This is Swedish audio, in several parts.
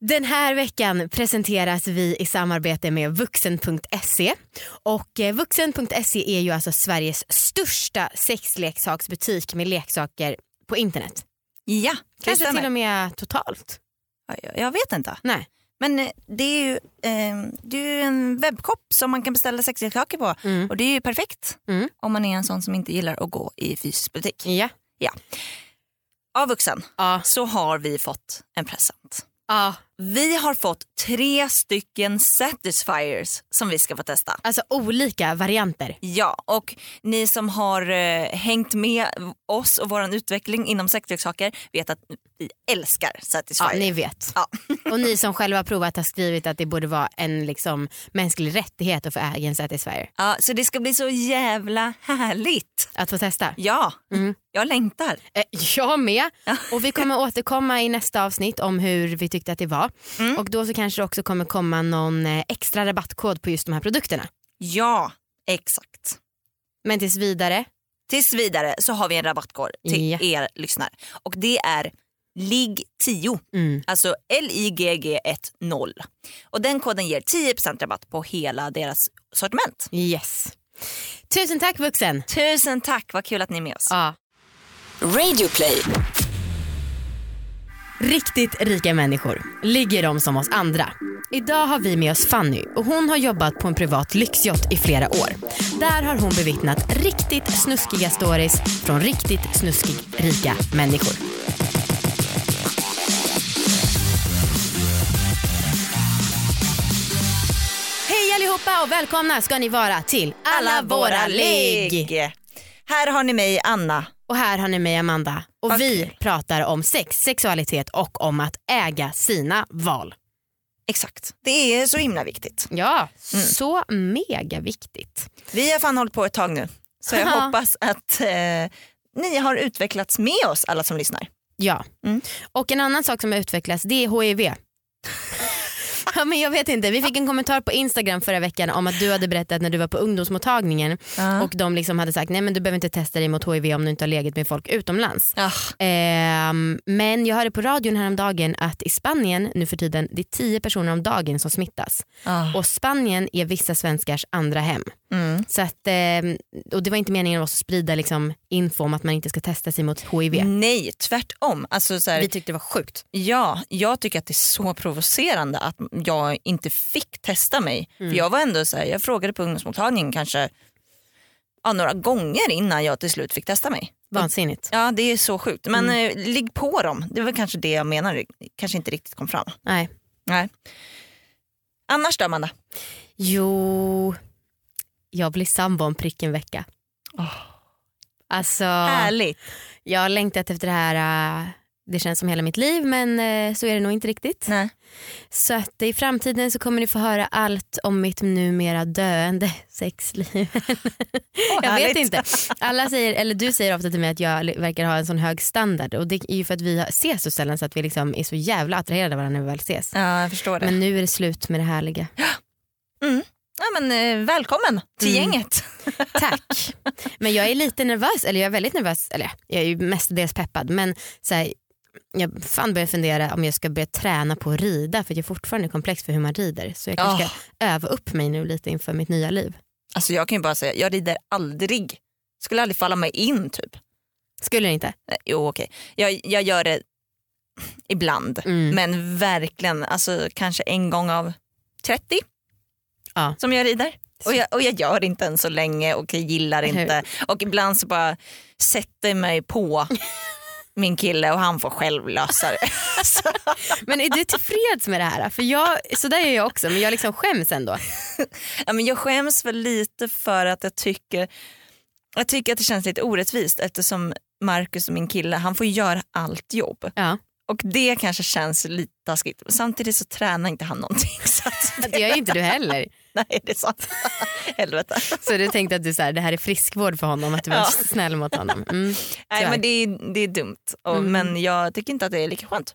Den här veckan presenteras vi i samarbete med vuxen.se och eh, vuxen.se är ju alltså Sveriges största sexleksaksbutik med leksaker på internet. Ja, det Kanske stämmer. till och med totalt. Ja, jag- Jag vet inte. Nej. Men eh, det är ju eh, det är ju en webbshop som man kan beställa sexleksaker på. Mm. Och det är ju perfekt Mm. om man är en sån som inte gillar att gå i fysisk butik. Ja. Av vuxen Ja. så har vi fått en present. ja. Vi har fått tre stycken Satisfiers som vi ska få testa. Alltså olika varianter. Ja, och ni som har eh, hängt med oss och vår utveckling inom sexleksaker vet att vi älskar Ja, Satisfyer. ni vet. Ja. Och ni som själva har provat har skrivit att det borde vara en liksom, mänsklig rättighet att få äga en Satisfyer. Ja, så det ska bli så jävla härligt. Att få testa. Ja, Mm. jag längtar. Eh, Jag med. Och vi kommer återkomma i nästa avsnitt om hur vi tyckte att det var. Mm. Och då så kanske det också kommer komma någon eh, extra rabattkod på just de här produkterna. Ja, exakt. Men tills vidare, Tills vidare så har vi en rabattkod till Ja. er lyssnare och det är LIG10, mm. alltså L-I-G-G-1-0. Och den koden ger 10% rabatt på hela deras sortiment. yes. Tusen tack vuxen. Tusen tack, vad kul att ni är med oss. Ja. Radioplay. Riktigt rika människor, ligger de som oss andra? Idag har vi med oss Fanny och hon har jobbat på en privat lyxyacht i flera år. Där har hon bevittnat riktigt snuskiga stories från riktigt snuskigt rika människor. Hej allihopa och välkomna ska ni vara till Alla våra ligg. Här har ni mig, Anna. Och här har ni mig Amanda och vi Okej. pratar om sex, sexualitet och om att äga sina val. Exakt, det är så himla viktigt. Ja, Mm. så mega viktigt. Vi har fan hållit på ett tag nu så jag Ja. hoppas att eh, ni har utvecklats med oss alla som lyssnar. Ja. Mm. Och en annan sak som har utvecklats det är HIV. Ja, men jag vet inte, vi fick en kommentar på Instagram förra veckan om att du hade berättat när du var på ungdomsmottagningen Ja. och de liksom hade sagt nej men du behöver inte testa dig mot HIV om du inte har legat med folk utomlands. Ah, Ehm, men jag hörde på radion häromdagen att i Spanien nu för tiden det är 10 personer om dagen som smittas. ah. Och Spanien är vissa svenskars andra hem. Mm. Så att, ehm, och det var inte meningen av oss att sprida liksom, info om att man inte ska testa sig mot HIV. Nej, tvärtom. Alltså, så här, Vi tyckte det var sjukt. Ja, jag tycker att det är så provocerande att jag inte fick testa mig. Mm. För jag var ändå så här, jag frågade på ungdomsmottagningen kanske ja, några gånger innan jag till slut fick testa mig. Vansinnigt. Ja det är så sjukt. Men Mm. eh, ligg på dem, det var kanske det jag menar, kanske inte riktigt kom fram. Nej. Nej. Annars då Amanda? Jo, jag blir sambo om prick en vecka. Alltså, Härligt. jag har längtat efter det här. äh, Det känns som hela mitt liv men äh, så är det nog inte riktigt. Nej. Så att i framtiden så kommer ni få höra allt om mitt numera döende sexliv. jag vet inte. Alla säger, eller du säger ofta till mig att jag verkar ha en sån hög standard och det är ju för att vi ses så sällan så att vi liksom är så jävla attraherade av varandra när vi väl ses. Ja jag förstår det. Men nu är det slut med det härliga. Ja, men, eh, välkommen till Mm. gänget. Tack. Men jag är lite nervös, eller jag är väldigt nervös, eller jag är ju mestadels peppad men så här, jag fan börjar fundera om jag ska börja träna på att rida för jag är fortfarande komplex för hur man rider. Så jag kanske Åh. ska öva upp mig nu lite inför mitt nya liv. Alltså jag kan ju bara säga, jag rider aldrig. Skulle aldrig falla mig in typ. Skulle det inte? Jo okej, jag, jag gör det ibland. Mm. Men verkligen, alltså kanske en gång av 30 Ja. som jag rider. Och jag, och jag gör inte än så länge och jag gillar inte. Och ibland så bara sätter mig på min kille och han får själv lösa det. Men är du tillfreds med det här? För jag, så där är jag också men jag liksom skäms ändå. ja, men jag skäms väl lite för att jag tycker, jag tycker att det känns lite orättvist eftersom Marcus och min kille han får göra allt jobb. Ja. Och det kanske känns lite taskigt. Samtidigt så tränar inte han någonting. Så att, Det gör ju inte du heller. nej det är sant. Helvete. Så du tänkte att du, så här, det här är friskvård för honom, att du var Ja. snäll mot honom. Mm. Nej men det är, det är dumt. Och, Mm. Men jag tycker inte att det är lika skönt.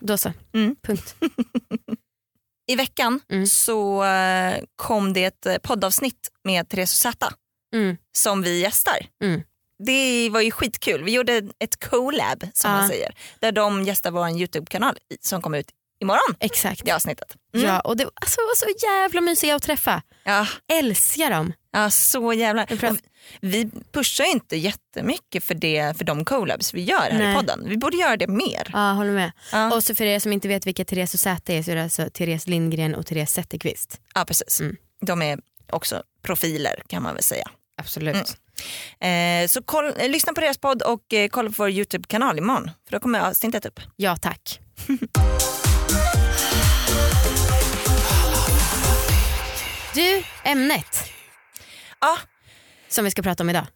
Då så, Mm. punkt. I veckan Mm. så eh, kom det ett eh, poddavsnitt med Therese Zäta Mm. som vi gästar. Det var ju skitkul. Vi gjorde ett collab som Ja. man säger. Där de gästar vår Youtube-kanal som kom ut imorgon. Exakt. Det avsnittet. Mm. Ja, och det alltså, var så jävla mysiga att träffa. Ja, Älskar dem. ja så Och Vi pushar ju inte jättemycket för, det, för de collabs vi gör här Nej. i podden. Vi borde göra det mer. Ja, håller med. Ja. Och så för er som inte vet vilka Therese och Zäta är så är det alltså Therese Lindgren och Therese Zetterqvist. Ja precis. Mm. De är också profiler kan man väl säga. Absolut. Eh, så koll, eh, lyssna på deras podd och eh, kolla på vår Youtube-kanal imorgon. För då kommer avsnittet upp. Ja tack. du, ämnet Ja, som vi ska prata om idag.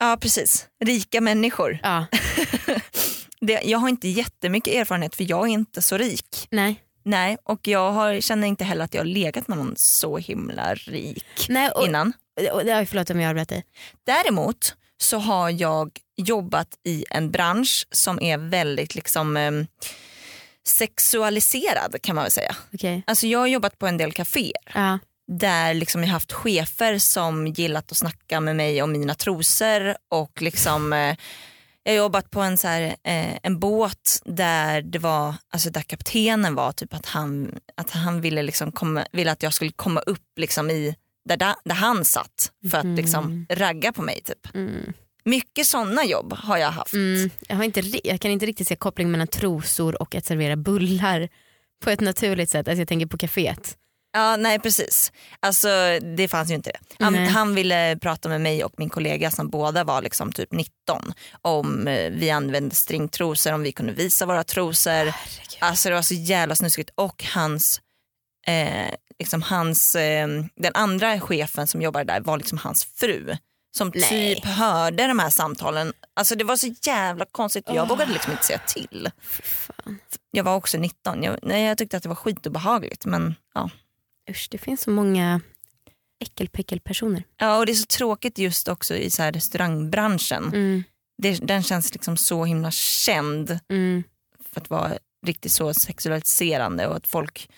ja precis. Rika människor. Ja, Det, jag har inte jättemycket erfarenhet för jag är inte så rik. nej. Nej, och jag har, känner inte heller att jag har legat med någon så himla rik nej och, innan. Och, förlåt om jag avbröt dig. Däremot så har jag jobbat i en bransch som är väldigt liksom eh, sexualiserad kan man väl säga. Okej. Alltså jag har jobbat på en del kaféer Ja. där liksom jag haft chefer som gillat att snacka med mig om mina trosor och liksom eh, jag har jobbat på en, så här, eh, en båt där det var, alltså där kaptenen var typ att han, att han ville, liksom komma, ville att jag skulle komma upp liksom i där, där han satt för att liksom ragga på mig. Typ. Mm. Mycket sådana jobb har jag haft. Mm. Jag, har inte, jag kan inte riktigt se koppling mellan trosor och att servera bullar på ett naturligt sätt. Alltså jag tänker på kaféet. Ja nej precis. Alltså det fanns ju inte det. Han, han ville prata med mig och min kollega som båda var liksom typ 19 om eh, vi använde stringtrosor, om vi kunde visa våra trosor. Alltså det var så jävla snuskigt och hans eh, liksom hans, eh, den andra chefen som jobbade där var liksom hans fru som Nej. typ hörde de här samtalen. Alltså det var så jävla konstigt jag Åh. vågade liksom inte säga till. Jag var också 19, jag, nej, jag tyckte att det var skitobehagligt men ja. Usch, det finns så många äckelpäckelpersoner. Ja och det är så tråkigt just också i så här restaurangbranschen. Mm. Det, den känns liksom så himla känd Mm. för att vara riktigt så sexualiserande och att folk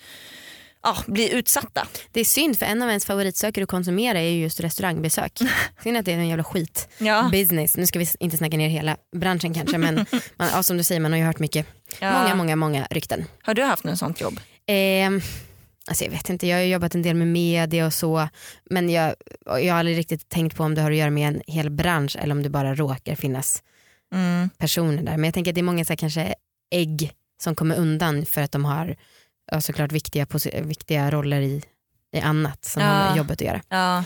ja, blir utsatta. Det är synd för en av ens favoritsöker att konsumera är ju just restaurangbesök. Synd att det är en jävla skit Ja. business. Nu ska vi inte snacka ner hela branschen kanske men man, ja, som du säger man har ju hört mycket. Ja. Många många många rykten. Har du haft något sånt jobb? Ehm, alltså jag vet inte, jag har jobbat en del med media och så men jag, jag har aldrig riktigt tänkt på om det har att göra med en hel bransch eller om det bara råkar finnas Mm. personer där. Men jag tänker att det är många så här, kanske ägg som kommer undan för att de har ja, såklart viktiga, viktiga roller i, i annat som Ja. har med jobbet att göra. Ja.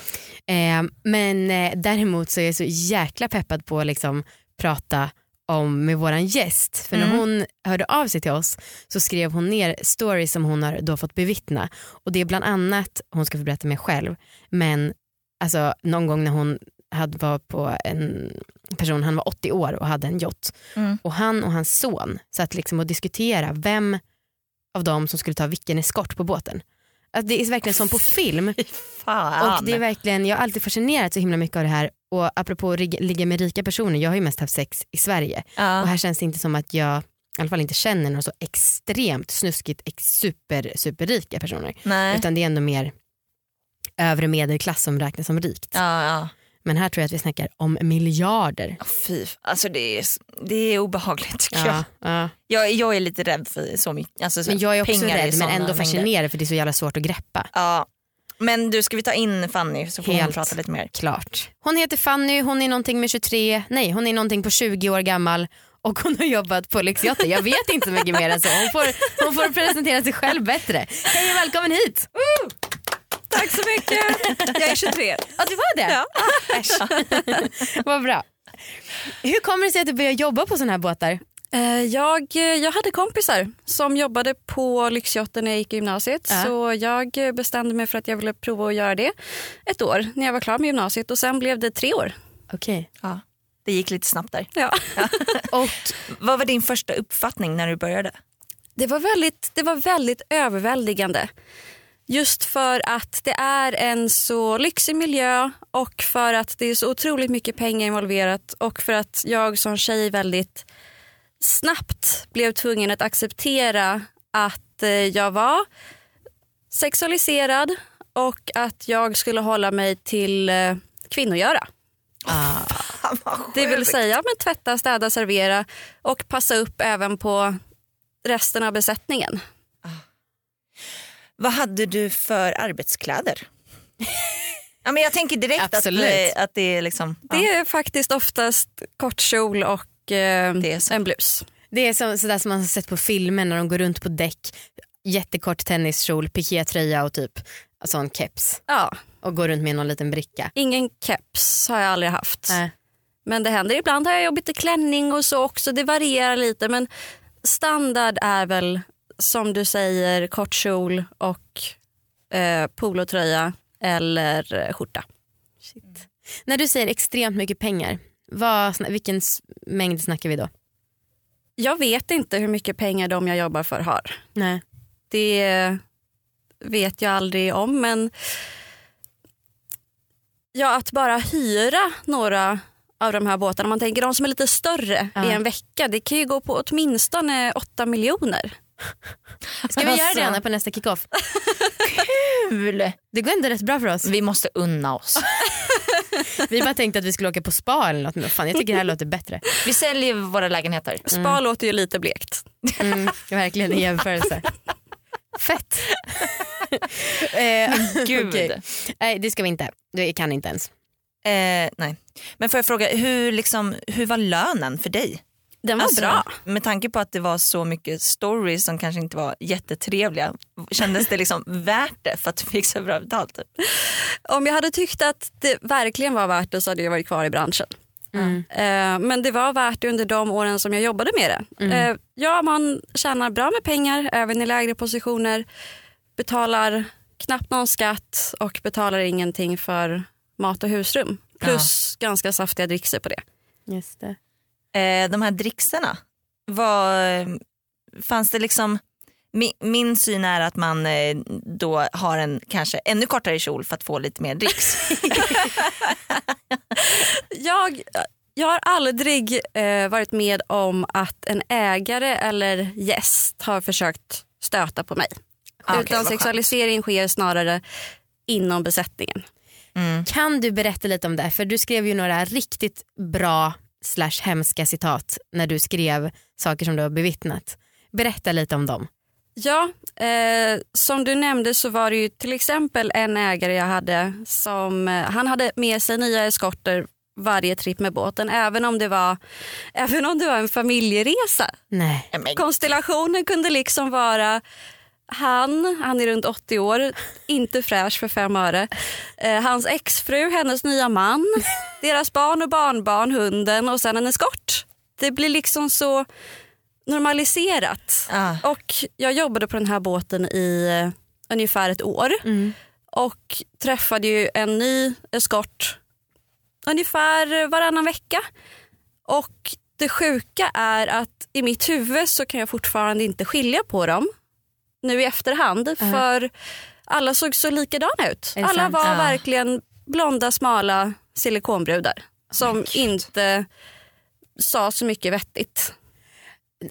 Eh, men eh, däremot så är jag så jäkla peppad på att liksom prata om med våran gäst. För när Mm. hon hörde av sig till oss så skrev hon ner stories som hon har då fått bevittna. Och det är bland annat, hon ska få berätta mer själv, men alltså någon gång när hon hade var på en person, han var 80 år och hade en yacht. Mm. Och han och hans son satt liksom och diskuterade vem av dem som skulle ta vilken eskort på båten. Alltså det är verkligen som på film. Och det är verkligen, jag har alltid fascinerats så himla mycket av det här och apropå att ligga med rika personer, jag har ju mest haft sex i Sverige ja. och här känns det inte som att jag i alla fall inte känner några så extremt snuskigt ex- super, superrika personer Nej. utan det är ändå mer övre medelklass som räknas som rikt. Ja, ja. Men här tror jag att vi snackar om miljarder. Ja, Fy, alltså det är, det är obehagligt tycker jag. Ja, ja. jag. Jag är lite rädd för så mycket. Alltså, så Men jag är också rädd men ändå fascinerad för det är så jävla svårt att greppa. Ja. Men du, ska vi ta in Fanny så får hon Helt. prata lite mer? Klart. Hon heter Fanny, hon är någonting med 23, nej hon är någonting på 20 år gammal och hon har jobbat på Lyxyachter. Jag vet inte så mycket mer än så. Hon får, hon får presentera sig själv bättre. Hej och välkommen hit! Tack så mycket. Jag är 23. Ja du var det? Ja. Vad bra. Hur kommer det sig att du började jobba på sådana här båtar? Eh, Jag, jag hade kompisar som jobbade på lyxyachten när jag gick i gymnasiet. Ja. Så jag bestämde mig för att jag ville prova att göra det ett år när jag var klar med gymnasiet och sen blev det tre år. Okej. Ja. Det gick lite snabbt där. Ja. Och Vad var din första uppfattning när du började? Det, var väldigt, det var väldigt överväldigande. Just för att det är en så lyxig miljö och för att det är så otroligt mycket pengar involverat och för att jag som tjej väldigt snabbt blev tvungen att acceptera att eh, jag var sexualiserad och att jag skulle hålla mig till eh, kvinnogöra. ah, Det vill säga men tvätta, städa, servera och passa upp även på resten av besättningen. Vad hade du för arbetskläder? ja, men jag tänker direkt att, eh, att det är liksom... Det är faktiskt oftast kort kjol och eh, Det är så. en blus. Det är så, sådär som man har sett på filmer när de går runt på däck. Jättekort tenniskjol, pikétröja och typ sån keps. Ja, Och går runt med någon liten bricka. ingen keps har jag aldrig haft. Nej. Men det händer ibland har jag jobbat i klänning och så också. Det varierar lite men standard är väl som du säger kort kjol och eh, polotröja eller skjorta. När du säger extremt mycket pengar, vad, vilken mängd snackar vi då? Jag vet inte hur mycket pengar de jag jobbar för har. Nej. Det vet jag aldrig om men ja, att bara hyra några av de här båtarna, man tänker de som är lite större Ja. i en vecka, det kan ju gå på åtminstone 8 miljoner. Ska vi göra Alltså. det Anna på nästa kickoff? Kul! Det går ändå rätt bra för oss. Vi måste unna oss. Vi bara tänkte att vi skulle åka på spa eller något men fan jag tycker det här låter bättre. Vi säljer våra lägenheter. Spa låter ju lite blekt. Mm, verkligen i jämförelse. Fett. eh, Gud. okej. Nej det ska vi inte. Det kan inte ens. Eh, nej. Men får jag fråga, hur, liksom, hur var lönen för dig? Den var Alltså, bra. Med tanke på att det var så mycket stories som kanske inte var jättetrevliga, kändes det liksom värt det för att du fick så bra betalt? Typ? Om jag hade tyckt att det verkligen var värt det så hade jag varit kvar i branschen. Mm. Eh, men det var värt det under de åren som jag jobbade med det. Mm. Eh, ja, man tjänar bra med pengar även i lägre positioner. Betalar knappt någon skatt och betalar ingenting för mat och husrum. Plus ganska saftiga drickser på det. Just det. Eh, de här drickserna, vad, fanns det liksom min, min syn är att man eh, då har en kanske ännu kortare kjol för att få lite mer dricks. Jag, jag har aldrig eh, varit med om att en ägare eller gäst har försökt stöta på mig. Ah, okej, Utan sexualisering sker snarare inom besättningen. Mm. Kan du berätta lite om det? För du skrev ju några riktigt bra slash hemska citat när du skrev saker som du har bevittnat. Berätta lite om dem. Ja, eh, som du nämnde så var det ju till exempel en ägare jag hade som eh, han hade med sig nya eskorter varje tripp med båten även om det var, även om det var en familjeresa. Nej. Konstellationen kunde liksom vara han, han är runt 80 år, inte fräsch för fem öre. Eh, hans exfru, hennes nya man, deras barn och barnbarn, hunden och sen en eskort. Det blir liksom så normaliserat. Ah. Och jag jobbade på den här båten i eh, ungefär ett år Mm. och träffade ju en ny eskort ungefär varannan vecka. Och det sjuka är att i mitt huvud så kan jag fortfarande inte skilja på dem nu i efterhand för alla såg så likadana ut. Alla sant? var Ja. verkligen blonda smala silikonbrudar som inte sa så mycket vettigt.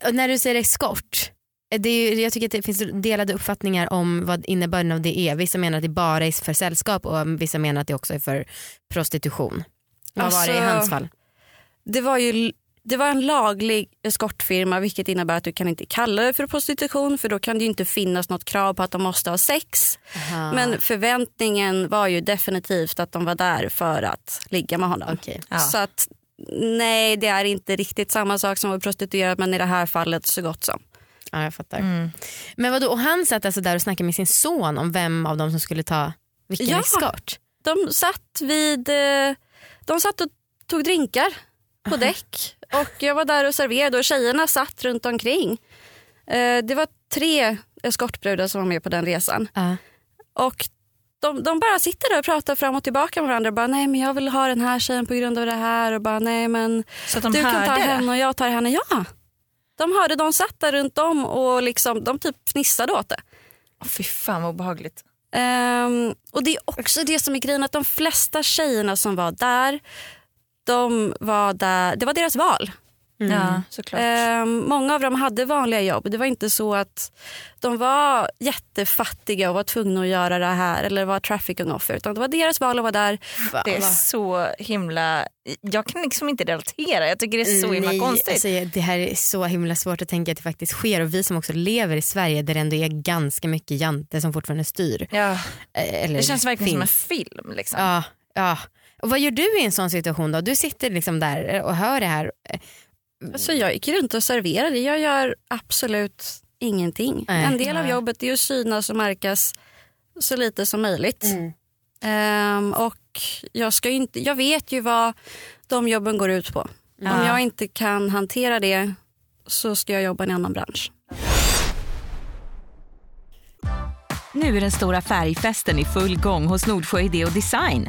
Och när du säger eskort, det är ju, jag tycker att det finns delade uppfattningar om vad innebörden av det är. Vissa menar att det bara är för sällskap och vissa menar att det också är för prostitution. Vad var det i Alltså, hans fall? Det var ju det var en laglig eskortfirma vilket innebär att du kan inte kalla det för prostitution för då kan det ju inte finnas något krav på att de måste ha sex. Aha. Men förväntningen var ju definitivt att de var där för att ligga med honom. Okej. Ja. Så att nej det är inte riktigt samma sak som att vara prostituerad men i det här fallet så gott som. Ja, jag fattar. Mm. Men vadå, och han satt alltså där och snackade med sin son om vem av dem som skulle ta vilken Ja. eskort? De satt vid, eh, de satt och tog drinkar på däck och jag var där och serverade och tjejerna satt runt omkring. Eh, Det var tre eskortbrudar som var med på den resan Ja. och de, de bara sitter där och pratar fram och tillbaka med varandra. Bara, nej men jag vill ha den här tjejen på grund av det här och bara nej men Så de du kan ta det? henne och jag tar henne. Ja, de hörde, de satt där runt om och liksom, de typ fnissade åt det. Åh, Fy fan vad obehagligt. Ehm, och det är också det som är grejen att de flesta tjejerna som var där, de var där, det var deras val. Ja, såklart. Eh, många av dem hade vanliga jobb. Det var inte så att de var jättefattiga och var tvungna att göra det här eller var trafficking offer. Utan det var deras val att vara där. det är så himla... Jag kan liksom inte relatera. Jag tycker det är så himla Nej, konstigt. Alltså, det här är så himla svårt att tänka att det faktiskt sker och vi som också lever i Sverige där det ändå är ganska mycket jante som fortfarande styr. ja. eh, Eller Det känns verkligen som en finns. film. Liksom. Ja, ja. Och vad gör du i en sån situation då? Du sitter liksom där och hör det här. Så jag gick runt och serverade. Jag gör absolut ingenting. Nej. en del av jobbet är att synas och märkas så lite som möjligt. Ehm, och jag, ska ju inte, jag vet ju vad de jobben går ut på. Om jag inte kan hantera det så ska jag jobba i en annan bransch. Nu är den stora färgfesten i full gång hos Nordsjö Idé och Design.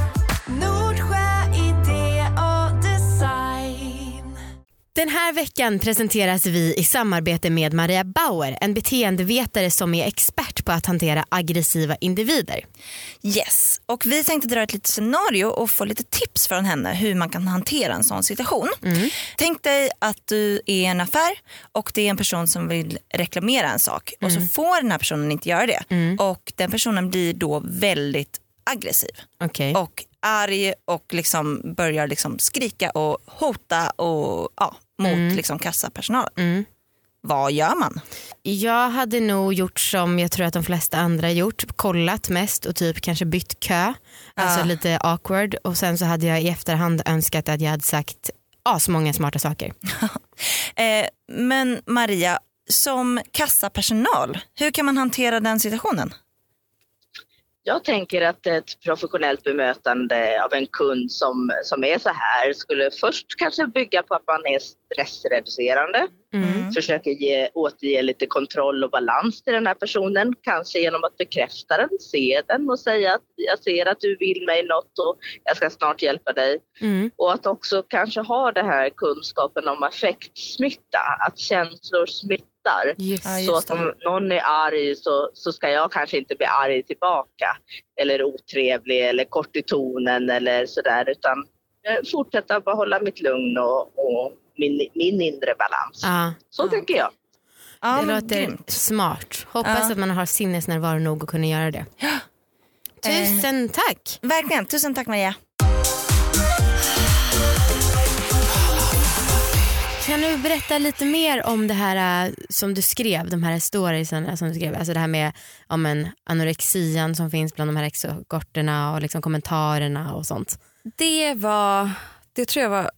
Den här veckan presenteras vi i samarbete med Maria Bauer, en beteendevetare som är expert på att hantera aggressiva individer. Yes, och vi tänkte dra ett litet scenario och få lite tips från henne hur man kan hantera en sån situation. Tänk dig att du är i en affär och det är en person som vill reklamera en sak och så får den här personen inte göra det. Och den personen blir då väldigt aggressiv Okej. och arg och liksom börjar liksom skrika och hota och, ja, mot liksom kassapersonalen. Vad gör man? Jag hade nog gjort som jag tror att de flesta andra gjort, kollat mest och typ kanske bytt kö, alltså lite awkward och sen så hade jag i efterhand önskat att jag hade sagt asmånga smarta saker. Eh, men Maria, som kassapersonal, hur kan man hantera den situationen? Jag tänker att ett professionellt bemötande av en kund som, som är så här skulle först kanske bygga på att man är stressreducerande. Försöker ge, återge lite kontroll och balans till den här personen. Kanske genom att bekräfta den, se den och säga att jag ser att du vill mig något och jag ska snart hjälpa dig. Mm. Och att också kanske ha den här kunskapen om affektsmitta, att känslor smittar. Just. Ja, just Så att om någon är arg så, så ska jag kanske inte bli arg tillbaka. Eller otrevlig eller kort i tonen eller sådär. Utan eh, fortsätta behålla mitt lugn och, och min, min inre balans. Ja, Så tänker jag. Ja, det låter grymt. smart. Hoppas Ja. att man har sinnesnärvaro nog att kunna göra det. Tusen tack! Verkligen, tusen tack Maria. Kan du berätta lite mer om det här äh, som du skrev, de här storiesen som du skrev, alltså det här med om en anorexian som finns bland de här eskorterna och liksom kommentarerna och sånt. Det var, det tror jag var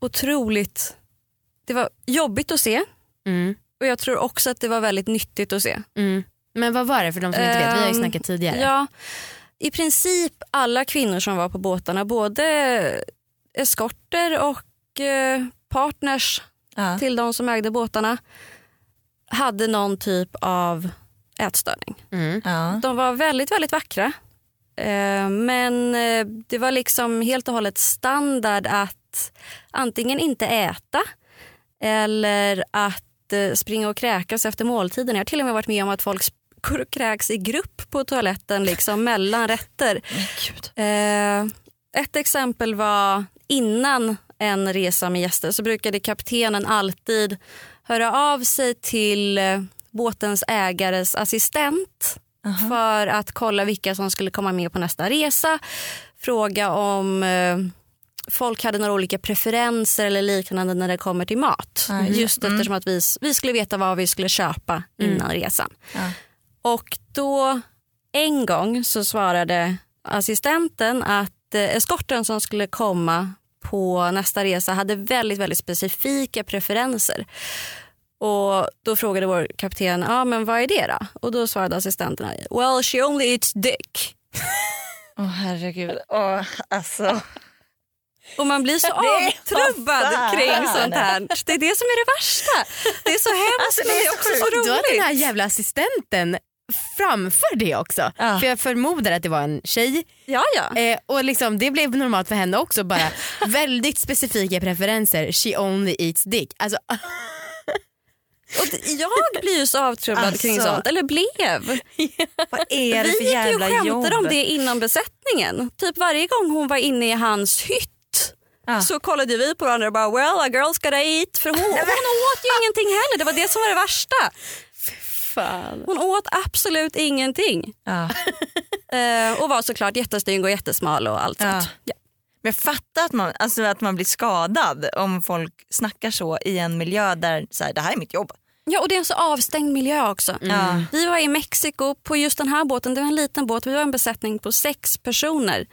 otroligt, det var jobbigt att se Mm. och jag tror också att det var väldigt nyttigt att se. Mm. Men vad var det för de som inte vet? Vi har ju Ehm, snackat tidigare. Ja, I princip alla kvinnor som var på båtarna, både eskorter och eh, partners Ja. till de som ägde båtarna, hade någon typ av ätstörning. Mm. Ja. De var väldigt, väldigt vackra. Eh, men eh, det var liksom helt och hållet standard att antingen inte äta eller att eh, springa och kräkas efter måltiden. Jag har till och med varit med om att folk sp- går och kräks i grupp på toaletten liksom mellan rätter. Eh, ett exempel var innan en resa med gäster så brukade kaptenen alltid höra av sig till eh, båtens ägares assistent för att kolla vilka som skulle komma med på nästa resa. Fråga om eh, folk hade några olika preferenser eller liknande när det kommer till mat. Ja, just det. Just eftersom att vi, vi skulle veta vad vi skulle köpa innan resan. Ja. Och då en gång så svarade assistenten att eh, eskorten som skulle komma på nästa resa hade väldigt, väldigt specifika preferenser. Och Då frågade vår kapten ah, men vad är det då? Och då svarade assistenterna well she only eats dick. Åh herregud. Åh, alltså. Och man blir så avtrubbad kring sånt här. Det är det som är det värsta. Det är så hemskt Alltså, det men det är så också sjukt. så Du har den här roligt. jävla assistenten framför det också. Ja. För jag förmodar att det var en tjej Ja, ja. eh, och liksom, det blev normalt för henne också. Bara väldigt specifika preferenser. She only eats dick. Alltså, Och jag blir ju så avtrubbad kring Alltså. sånt, eller blev. Vad är det Vi för gick ju och jobb? skämtade om det inom besättningen. Typ varje gång hon var inne i hans hytt så kollade vi på varandra och bara well a girl's gotta eat. För hon, hon åt ju ingenting heller, det var det som var det värsta. Fan. Hon åt absolut ingenting. Ja. Eh, och var såklart jättestygg och jättesmal och allt Ja. sånt. Ja. Men fatta att man, alltså att man blir skadad om folk snackar så i en miljö där så här, det här är mitt jobb. ja och det är en så avstängd miljö också. Ja. Vi var i Mexiko på just den här båten, det var en liten båt, vi var en besättning på sex personer.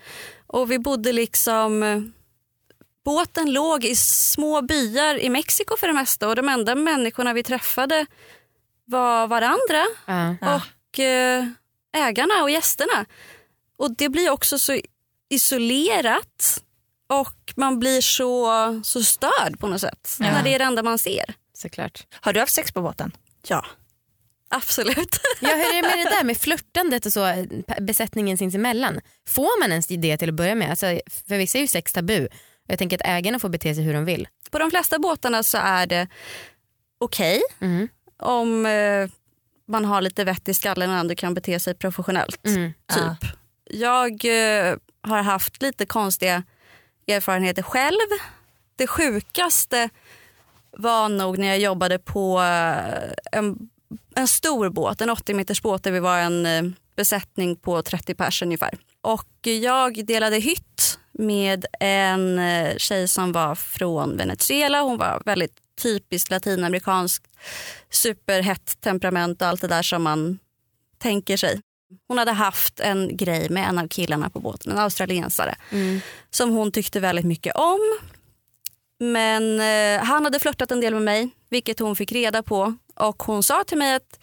Och vi bodde liksom, båten låg i små byar i Mexiko för det mesta och de enda människorna vi träffade var varandra. Ja. och eh, ägarna och gästerna. Och det blir också så isolerat och man blir så, så störd på något sätt Ja. när det är det enda man ser. Såklart. Har du haft sex på båten? Ja, absolut. Ja, hur är det med det där med flörtandet och så, eh, besättningen sinsemellan? Får man ens det till att börja med? Alltså, för vissa är ju sex tabu. Jag tänker att ägarna får bete sig hur de vill. På de flesta båtarna så är det okej Mm. Om eh, man har lite vett i skallen och ändå kan bete sig professionellt. Mm. Typ. Jag eh, har haft lite konstiga erfarenheter själv. Det sjukaste var nog när jag jobbade på eh, en, en stor båt, en 80 meters båt där vi var en eh, besättning på 30 pers ungefär. Och jag delade hytt med en eh, tjej som var från Venezuela. Hon var väldigt typiskt latinamerikanskt, superhett temperament och allt det där som man tänker sig. Hon hade haft en grej med en av killarna på båten, en australiensare Mm. som hon tyckte väldigt mycket om. Men eh, han hade flörtat en del med mig, vilket hon fick reda på. Och hon sa till mig att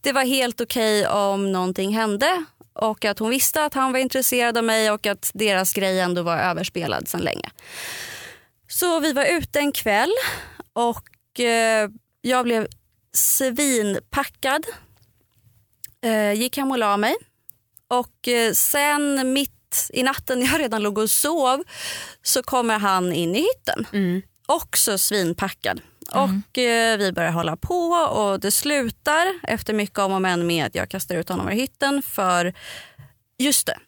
det var helt okej om någonting hände och att hon visste att han var intresserad av mig och att deras grej ändå var överspelad sedan länge. Så vi var ute en kväll och eh, jag blev svinpackad. Eh, gick hem och la mig. Och eh, sen mitt i natten när jag redan låg och sov så kommer han in i hytten. Mm. Också svinpackad. Och eh, vi börjar hålla på och det slutar efter mycket om och men med att jag kastar ut honom ur hytten för, just det,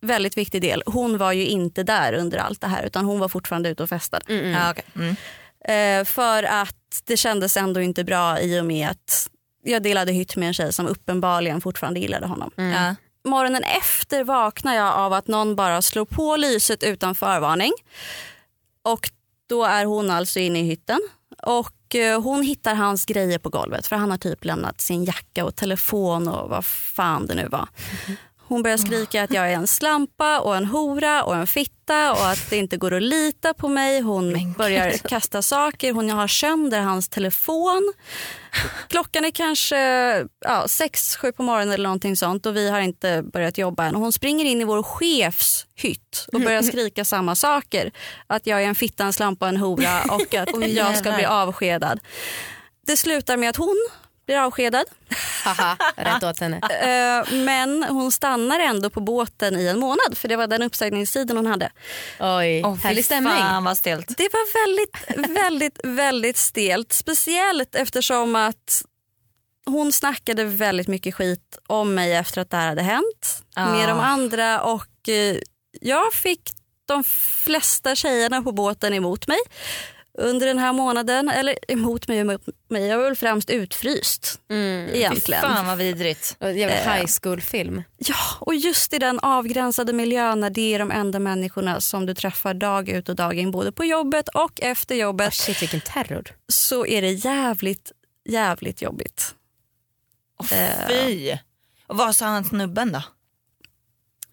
väldigt viktig del. Hon var ju inte där under allt det här utan hon var fortfarande ute och festade. Mm. Ja, okej. Mm. Eh, för att det kändes ändå inte bra i och med att jag delade hytt med en tjej som uppenbarligen fortfarande gillade honom. Ja. Morgonen efter vaknar jag av att någon bara slår på lyset utan förvarning. Och då är hon alltså inne i hytten. Och eh, hon hittar hans grejer på golvet för han har typ lämnat sin jacka och telefon och vad fan det nu var. Hon börjar skrika att jag är en slampa och en hora och en fitta och att det inte går att lita på mig. Hon börjar kasta saker, hon har sönder hans telefon. Klockan är kanske ja, sex, sju på morgonen eller någonting sånt och vi har inte börjat jobba än. Hon springer in i vår chefs hytt och börjar skrika samma saker. Att jag är en fitta, en slampa och en hora och att jag ska bli avskedad. Det slutar med att hon blir avskedad. Haha, rätt åt henne. Eh, Men hon stannar ändå på båten i en månad för det var den uppsägningstiden hon hade. Oj, fy härlig stämning. Fan vad stelt. Det var väldigt, väldigt, väldigt stelt. Speciellt eftersom att hon snackade väldigt mycket skit om mig efter att det här hade hänt Ah. med de andra och eh, jag fick de flesta tjejerna på båten emot mig under den här månaden. Eller emot mig, emot mig. Jag var väl främst utfryst Mm. egentligen. Fan vad vidrigt. Och Jävla Eh. high school-film. Ja, och just i den avgränsade miljön när det är de enda människorna som du träffar dag ut och dag in både på jobbet och efter Oh, jobbet shit vilken terror. så är det jävligt, jävligt jobbigt. Eh, Fy. Och vad sa han snubben då?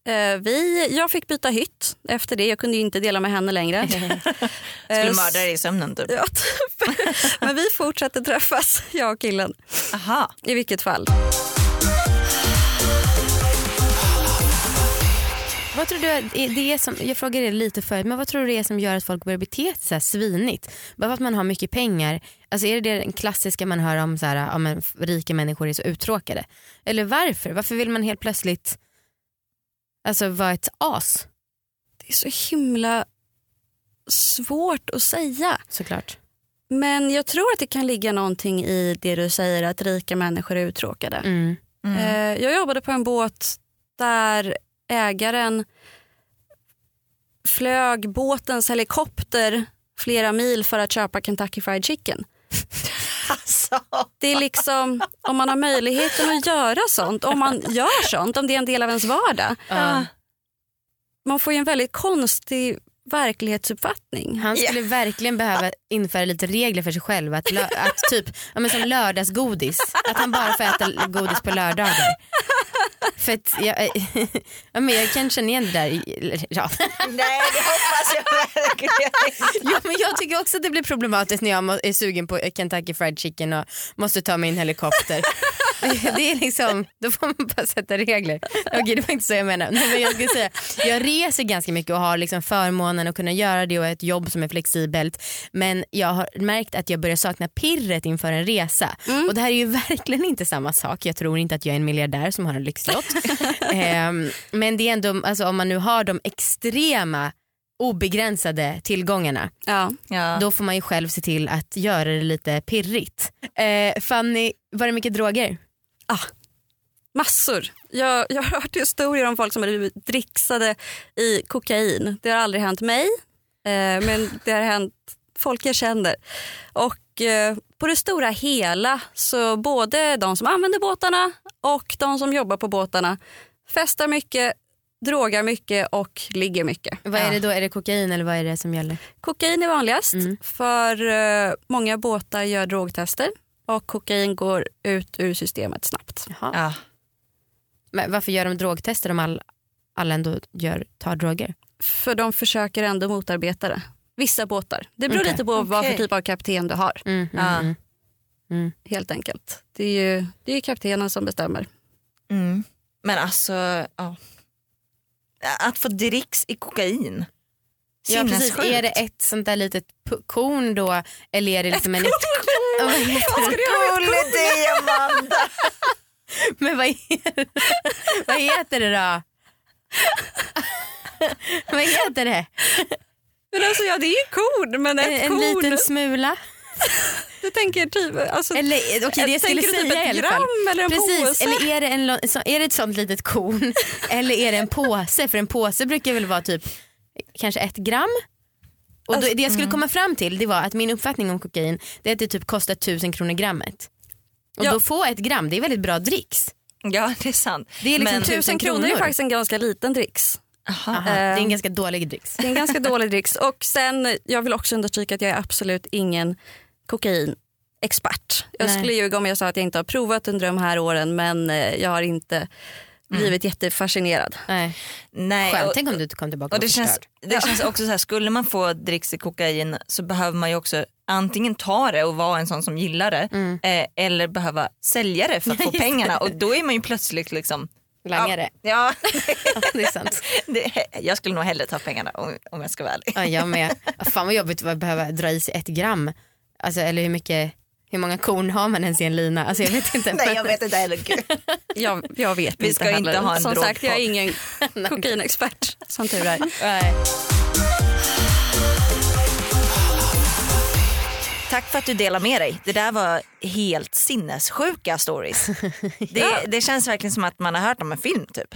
Eh, vi, jag fick byta hytt efter det. Jag kunde ju inte dela med henne längre. Skulle Eh, mörda dig i sömnen typ? Ja, typ. Men vi fortsätter träffas, jag och killen. Aha. I vilket fall. Vad tror du är det är som, jag frågade det lite förut, men vad tror du det är som gör att folk börjar bete sig så här svinigt? Bara för att man har mycket pengar, alltså är det det den klassiska man hör om så här, ja, men rika människor är så uttråkade? Eller varför? Varför vill man helt plötsligt alltså, vara ett as? Det är så himla svårt att säga. Såklart. Men jag tror att det kan ligga någonting i det du säger att rika människor är uttråkade. Mm. Eh, Jag jobbade på en båt där ägaren flög båtens helikopter flera mil för att köpa Kentucky Fried Chicken. Alltså. Det är liksom, om man har möjligheten att göra sånt, om man gör sånt, om det är en del av ens vardag. Ja. Man får ju en väldigt konstig verklighetsuppfattning. Han skulle verkligen behöva införa lite regler för sig själv. Att, lö- att typ, ja, men som lördagsgodis. Att han bara får äta godis på lördagar. För att jag, ja, men jag kan känna igen det där. Ja. Nej det hoppas jag verkligen Ja, men jag tycker också att det blir problematiskt när jag är sugen på Kentucky Fried Chicken och måste ta min helikopter. Det är liksom, då får man bara sätta regler. Okej det var inte så jag menar. Nej, men jag, skulle säga, jag reser ganska mycket och har liksom förmånen att kunna göra det och ett jobb som är flexibelt. Men jag har märkt att jag börjar sakna pirret inför en resa. Och det här är ju verkligen inte samma sak. Jag tror inte att jag är en miljardär som har en lyxyacht. Ehm, men det är ändå, alltså, om man nu har de extrema obegränsade tillgångarna Ja. Ja. då får man ju själv se till att göra det lite pirrigt. Eh, Fanny, var det mycket droger? Massor. Jag, jag har hört historier om folk som har blivit dricksade i kokain. Det har aldrig hänt mig, eh, men det har hänt folk jag känner. Och eh, på det stora hela så både de som använder båtarna och de som jobbar på båtarna festar mycket, drogar mycket och ligger mycket. Vad är det då? Är det kokain eller vad är det som gäller? Kokain är vanligast Mm. för eh, många båtar gör drogtester och kokain går ut ur systemet snabbt. Jaha. Ja. Men varför gör de drogtester om all, alla ändå gör, tar droger? För de försöker ändå motarbeta det. Vissa båtar. Det beror Okej. lite på vad för typ av kapten du har. Mm, Ja. mm, mm. Helt enkelt. Det är ju det är kaptenen som bestämmer. Mm. Men alltså, ja. Att få dricks i kokain. Ja precis, är det ett sånt där litet korn då eller är det liksom en... Ja, vad heter det? Gullig dig Amanda. Men vad, är, vad heter det då? vad heter det? Men alltså ja, det är ju korn, men En, ett en korn. liten smula? Du tänker typ, alltså, Eller okej det jag skulle tänker säga typ ett gram eller en Precis, påse? eller är det, en, är det ett sånt litet korn eller är det en påse? För en påse brukar väl vara typ kanske ett gram? Och då, det jag skulle komma fram till det var att min uppfattning om kokain det är att det typ kostar tusen kronor grammet. Och Ja. då få ett gram, det är väldigt bra dricks. Ja det är sant. Det är liksom Men- tusen kronor är faktiskt en ganska liten dricks. Aha. Aha, det är en Ehm. ganska dålig dricks. Det är en ganska dålig dricks. Och sen, jag vill också understryka att jag är absolut ingen kokainexpert. Jag Nej. skulle ljuga om jag sa att jag inte har provat under de här åren men eh, jag har inte blivit jättefascinerad. Nej. Nej, Skönt, och, tänk om du kom tillbaka och det, och känns, förstörd. det känns också så här, skulle man få dricks i kokain så behöver man ju också antingen ta det och vara en sån som gillar det Mm. eh, eller behöva sälja det för att få det. pengarna och då är man ju plötsligt liksom Langare. Ja, det är sant. det, jag skulle nog hellre ta pengarna om, om jag ska vara ärlig. Ja, jag med. Fan vad jobbigt att behöva dra i sig ett gram. Alltså, eller hur mycket hur många korn har man ens i en lina? Alltså, jag vet inte. Nej jag vet inte heller. Jag, jag vet Vi inte ska heller. inte ha en Som sagt, jag är ingen kokainexpert som tur är. Nej. Tack för att du delar med dig. Det där var helt sinnessjuka stories. Det, det känns verkligen som att man har hört om en film typ.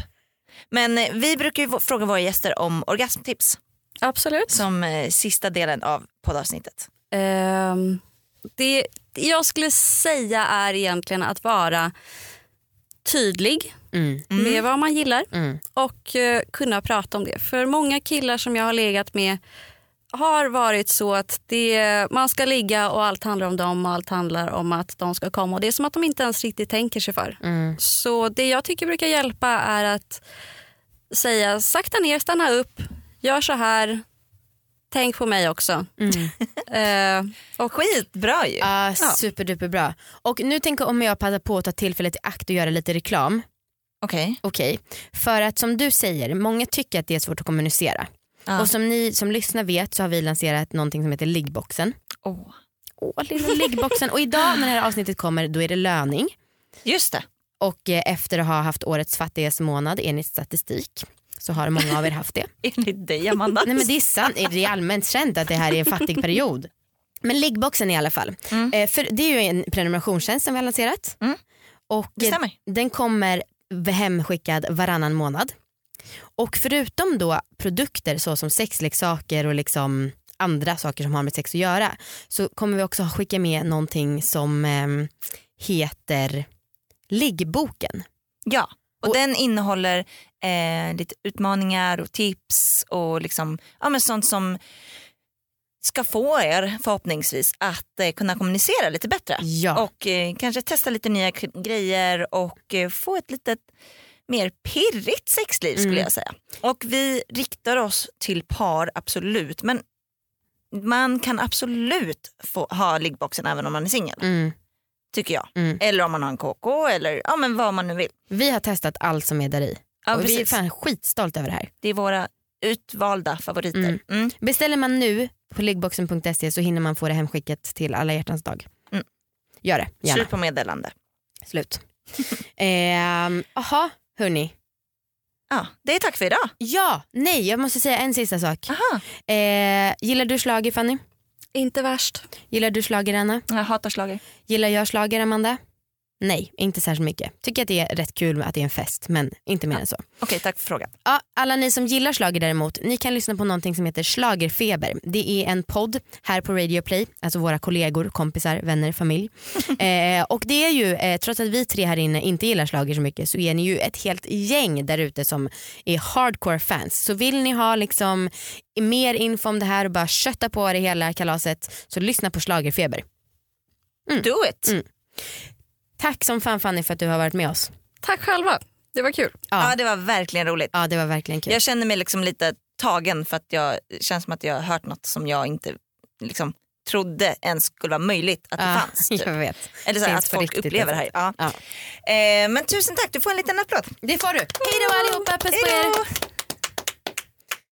Men eh, vi brukar ju fråga våra gäster om orgasmtips Absolut. som eh, sista delen av poddavsnittet. Ehm, det jag skulle säga är egentligen att vara tydlig Mm. med vad man gillar Mm. och eh, kunna prata om det. För många killar som jag har legat med har varit så att det, man ska ligga och allt handlar om dem och allt handlar om att de ska komma. Och Det är som att de inte ens riktigt tänker sig för. Mm. Så det jag tycker brukar hjälpa är att säga sakta ner, stanna upp, gör så här, tänk på mig också. Mm. Eh, och Skitbra ju. Ah, superduper bra. Och nu tänker om jag passar på att ta tillfället i akt och göra lite reklam. Okej. Okej, för att som du säger, många tycker att det är svårt att kommunicera. Ja. Och som ni som lyssnar vet så har vi lanserat någonting som heter liggboxen. Åh. Åh, lilla liggboxen. Och idag när det här avsnittet kommer då är det löning. Just det. Och eh, efter att ha haft årets fattigaste månad enligt statistik så har många av er haft det. Enligt dig Amanda. Nej men det är sant, det är allmänt känt att det här är en fattig period. Men liggboxen i alla fall. Mm. Eh, för det är ju en prenumerationstjänst som vi har lanserat. Mm. Och eh, den kommer hemskickad varannan månad. Och förutom då produkter såsom sexleksaker och liksom andra saker som har med sex att göra så kommer vi också skicka med någonting som eh, heter liggboken. Ja, och, Och- den innehåller eh, lite utmaningar och tips och liksom, ja, men sånt som ska få er förhoppningsvis att eh, kunna kommunicera lite bättre. Ja. Och eh, kanske testa lite nya grejer och eh, få ett lite mer pirrigt sexliv skulle Mm. jag säga. Och vi riktar oss till par absolut men man kan absolut få ha liggboxen även om man är singel. Mm. Tycker jag. Mm. Eller om man har en KK eller ja, men vad man nu vill. Vi har testat allt som är där i. Ja, och vi är precis. fan skitstolta över det här. Det är våra utvalda favoriter. Mm. Mm. Beställer man nu på liggboxen.se så hinner man få det hemskickat till alla hjärtans dag. Mm. Gör det, gärna. Slut på meddelande. Slut. Ehm, Jaha, hörni. Ja, det är tack för idag. Ja, nej jag måste säga en sista sak. Eh, gillar du slager Fanny? Inte värst. Gillar du slager Anna? Jag hatar schlager. Gillar jag slager Amanda? Nej, inte särskilt mycket. Tycker att det är rätt kul att det är en fest men inte mer än så. Okej, tack för frågan. Ja, alla ni som gillar slager däremot, ni kan lyssna på någonting som heter Slagerfeber. Det är en podd här på Radio Play, alltså våra kollegor, kompisar, vänner, familj. eh, och det är ju, eh, trots att vi tre här inne inte gillar slager så mycket så är ni ju ett helt gäng där ute som är hardcore fans. Så vill ni ha liksom mer info om det här och bara kötta på det hela kalaset så lyssna på Slagerfeber. Do it. Mm. Tack som fan Fanny för att du har varit med oss. Tack själva. Det var kul. Ja, Ja, det var verkligen roligt. ja det var verkligen kul. Jag känner mig liksom lite tagen för att jag känns som att jag har hört något som jag inte liksom, trodde ens skulle vara möjligt att det Ja, fanns. Typ. jag vet. Eller så att folk upplever det här. alltså. Ja. Ja. Eh, men tusen tack, du får en liten applåd. Det får du. Hej då allihopa, puss på er.